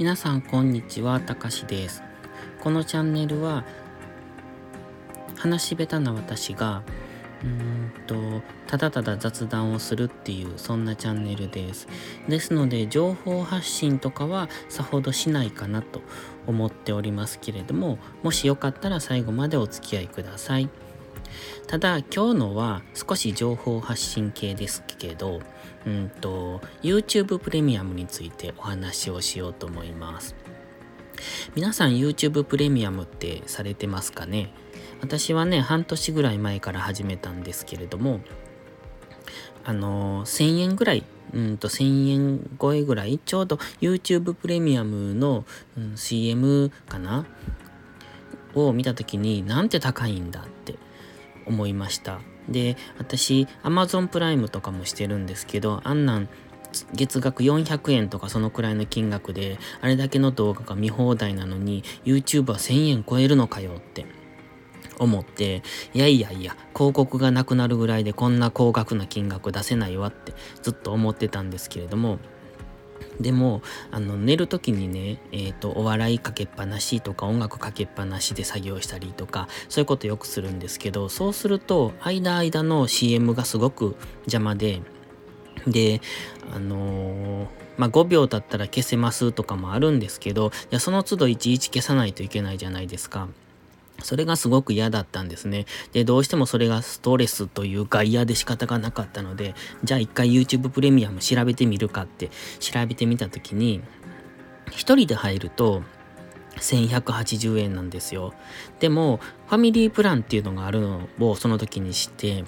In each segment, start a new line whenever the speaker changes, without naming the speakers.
皆さんこんにちは、たかしです。このチャンネルは話し下手な私がうんとただただ雑談をするっていうそんなチャンネルです。ですので情報発信とかはさほどしないかなと思っておりますけれどももしよかったら最後までお付き合いください。ただ今日のは少し情報発信系ですけど、うんと YouTube プレミアムについてお話をしようと思います。皆さん YouTube プレミアムってされてますかね？私はね、半年ぐらい前から始めたんですけれども、あの、1000円ぐらい、うんと1000円超えぐらい、ちょうど YouTube プレミアムの、うん、CM かな？を見たときに、なんて高いんだって思いました。で、私、Amazon プライムとかもしてるんですけど、あんなん月額400円とかそのくらいの金額で、あれだけの動画が見放題なのに、YouTube は1000円超えるのかよって思って、いやいやいや、広告がなくなるぐらいでこんな高額な金額出せないわってずっと思ってたんですけれども、でも、あの、寝る時にね、えっ、ー、と、お笑いかけっぱなしとか音楽かけっぱなしで作業したりとか、そういうことよくするんですけど、そうすると、間間の CM がすごく邪魔で、で、あのー、まあ、5秒経ったら消せますとかもあるんですけど、いやその都度いちいち消さないといけないじゃないですか。それがすごく嫌だったんですね。で、どうしてもそれがストレスというか嫌で仕方がなかったので、じゃあ一回 YouTube プレミアム調べてみるかって調べてみたときに、一人で入ると、1180円なんですよ。でも、ファミリープランっていうのがあるのをその時に知って、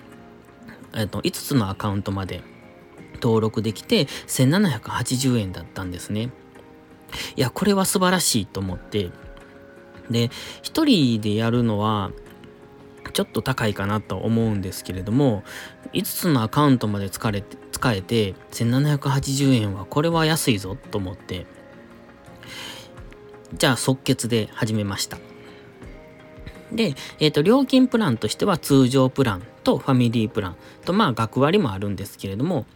えっと、5つのアカウントまで登録できて1780円だったんですね。いや、これは素晴らしいと思って、で、一人でやるのは、ちょっと高いかなと思うんですけれども、5つのアカウントまで使れて使えて、1780円はこれは安いぞと思って、じゃあ即決で始めました。で、えっ、ー、と、料金プランとしては通常プランとファミリープランと、まあ、学割もあるんですけれども、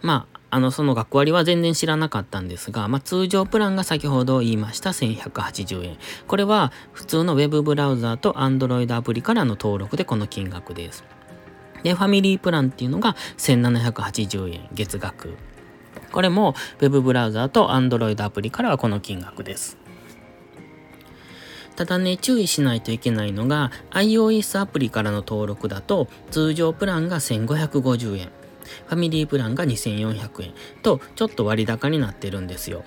まあ、の、その学割は全然知らなかったんですが、まあ、通常プランが先ほど言いました1180円。これは普通の Web ブラウザーと Android アプリからの登録でこの金額です。で、ファミリープランっていうのが1780円月額。これも Web ブラウザーと Android アプリからはこの金額です。ただね、注意しないといけないのが iOS アプリからの登録だと通常プランが1550円。ファミリープランが2400円と、ちょっと割高になってるんですよ。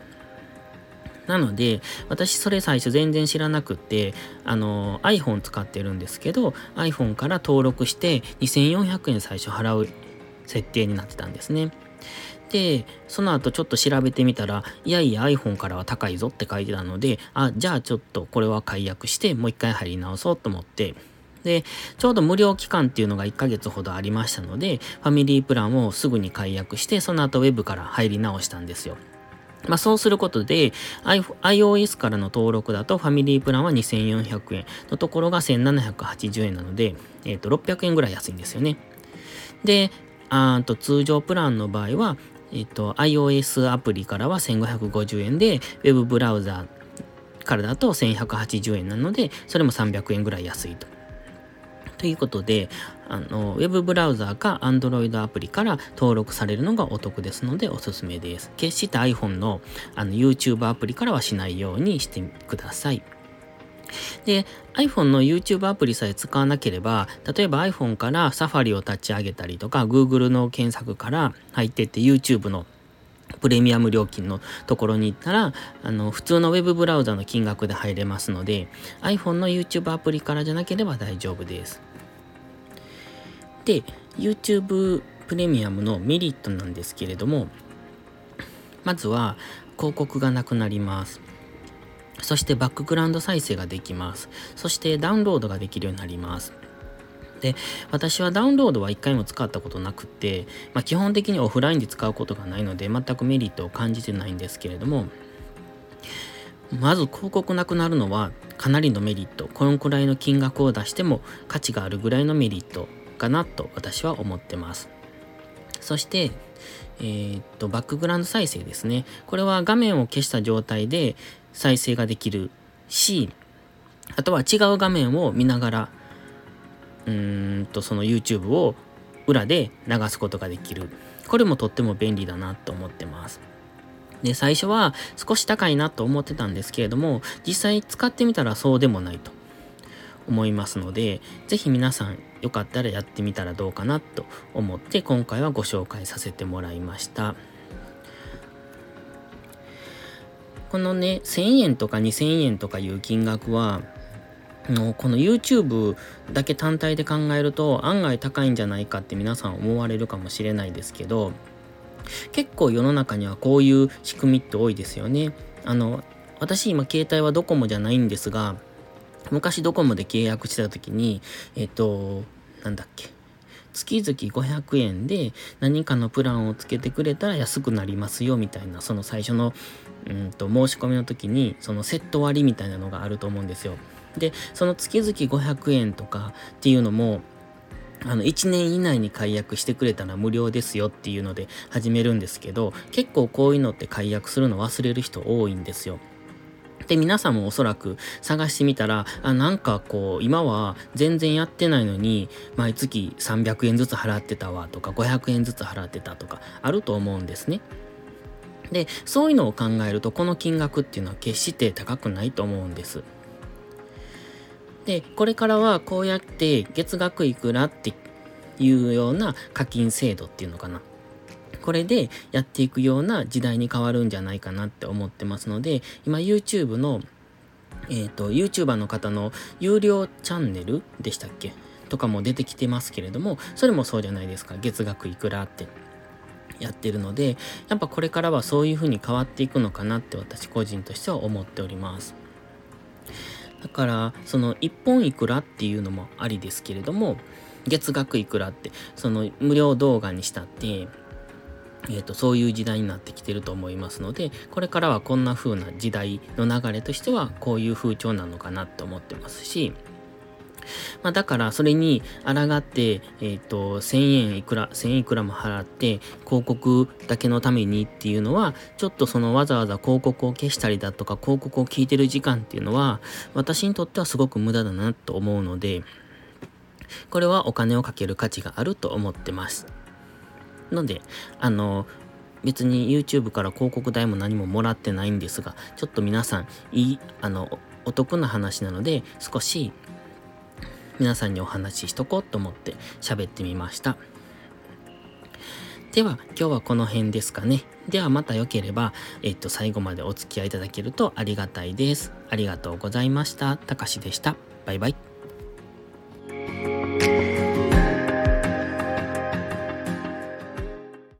なので、私それ最初全然知らなくって、あの、iPhone 使ってるんですけど、iPhone から登録して2400円最初払う設定になってたんですね。で、その後ちょっと調べてみたら、いやいや iPhone からは高いぞって書いてたので、あ、じゃあちょっとこれは解約してもう一回入り直そうと思って、で、ちょうど無料期間っていうのが1ヶ月ほどありましたので、ファミリープランをすぐに解約して、その後 Web から入り直したんですよ。まあ、そうすることで、iOS からの登録だとファミリープランは2400円のところが1780円なので、えっ、ー、と、600円ぐらい安いんですよね。で、あと通常プランの場合は、えっ、ー、と、iOS アプリからは1550円で、Web ブラウザからだと1180円なので、それも300円ぐらい安いと。ということで、あの、ウェブブラウザーか Android アプリから登録されるのがお得ですのでおすすめです。決して iPhone のあの YouTube アプリからはしないようにしてください。で、iPhone の YouTube アプリさえ使わなければ、例えば iPhone から Safari を立ち上げたりとか、Google の検索から入ってって YouTube のプレミアム料金のところに行ったら、あの、普通の Web ブラウザの金額で入れますので、iPhone の YouTube アプリからじゃなければ大丈夫です。で、YouTube プレミアムのメリットなんですけれども、まずは広告がなくなります。そしてバックグラウンド再生ができます。そしてダウンロードができるようになります。で、私はダウンロードは一回も使ったことなくて、まあ、基本的にオフラインで使うことがないので、全くメリットを感じてないんですけれども、まず広告なくなるのはかなりのメリット。このくらいの金額を出しても価値があるぐらいのメリットかなと私は思ってます。そして、えー、っと、バックグラウンド再生ですね。これは画面を消した状態で再生ができるし、あとは違う画面を見ながら、うーんと、その YouTube を裏で流すことができる。これもとっても便利だなと思ってます。で、最初は少し高いなと思ってたんですけれども、実際使ってみたらそうでもないと思いますので、ぜひ皆さんよかったらやってみたらどうかなと思って今回はご紹介させてもらいました。このね、1000円とか2000円とかいう金額は、のこの YouTube だけ単体で考えると案外高いんじゃないかって皆さん思われるかもしれないですけど結構世の中にはこういう仕組みって多いですよね。あの私今携帯はドコモじゃないんですが昔ドコモで契約してた時にえっとなんだっけ月々500円で何かのプランをつけてくれたら安くなりますよみたいなその最初のうんと申し込みの時にそのセット割みたいなのがあると思うんですよ。で、その月々500円とかっていうのも、あの、1年以内に解約してくれたら無料ですよっていうので始めるんですけど、結構こういうのって解約するの忘れる人多いんですよ。で、皆さんもおそらく探してみたら、あ、なんかこう、今は全然やってないのに、毎月300円ずつ払ってたわとか、500円ずつ払ってたとか、あると思うんですね。で、そういうのを考えると、この金額っていうのは決して高くないと思うんです。で、これからはこうやって月額いくらっていうような課金制度っていうのかな。これでやっていくような時代に変わるんじゃないかなって思ってますので、今 YouTube の、えっ、ー、と、YouTuber の方の有料チャンネルでしたっけ？とかも出てきてますけれども、それもそうじゃないですか。月額いくらってやってるので、やっぱこれからはそういう風に変わっていくのかなって私個人としては思っております。だから、その1本いくらっていうのもありですけれども、月額いくらって、その無料動画にしたって、えーと、そういう時代になってきてると思いますのでこれからはこんな風な時代の流れとしてはこういう風潮なのかなと思ってますしまあ、だからそれに抗って、えっ、ー、と、1000円いくら、1000いくらも払って、広告だけのためにっていうのは、ちょっとそのわざわざ広告を消したりだとか、広告を聞いてる時間っていうのは、私にとってはすごく無駄だなと思うので、これはお金をかける価値があると思ってます。ので、あの、別に YouTube から広告代も何ももらってないんですが、ちょっと皆さん、いい、あの、お得な話なので、少し皆さんにお話ししとこうと思って喋ってみました。では、今日はこの辺ですかね。ではまた良ければ、えっと、最後までお付き合いいただけるとありがたいです。ありがとうございました。たかしでした。バイバイ。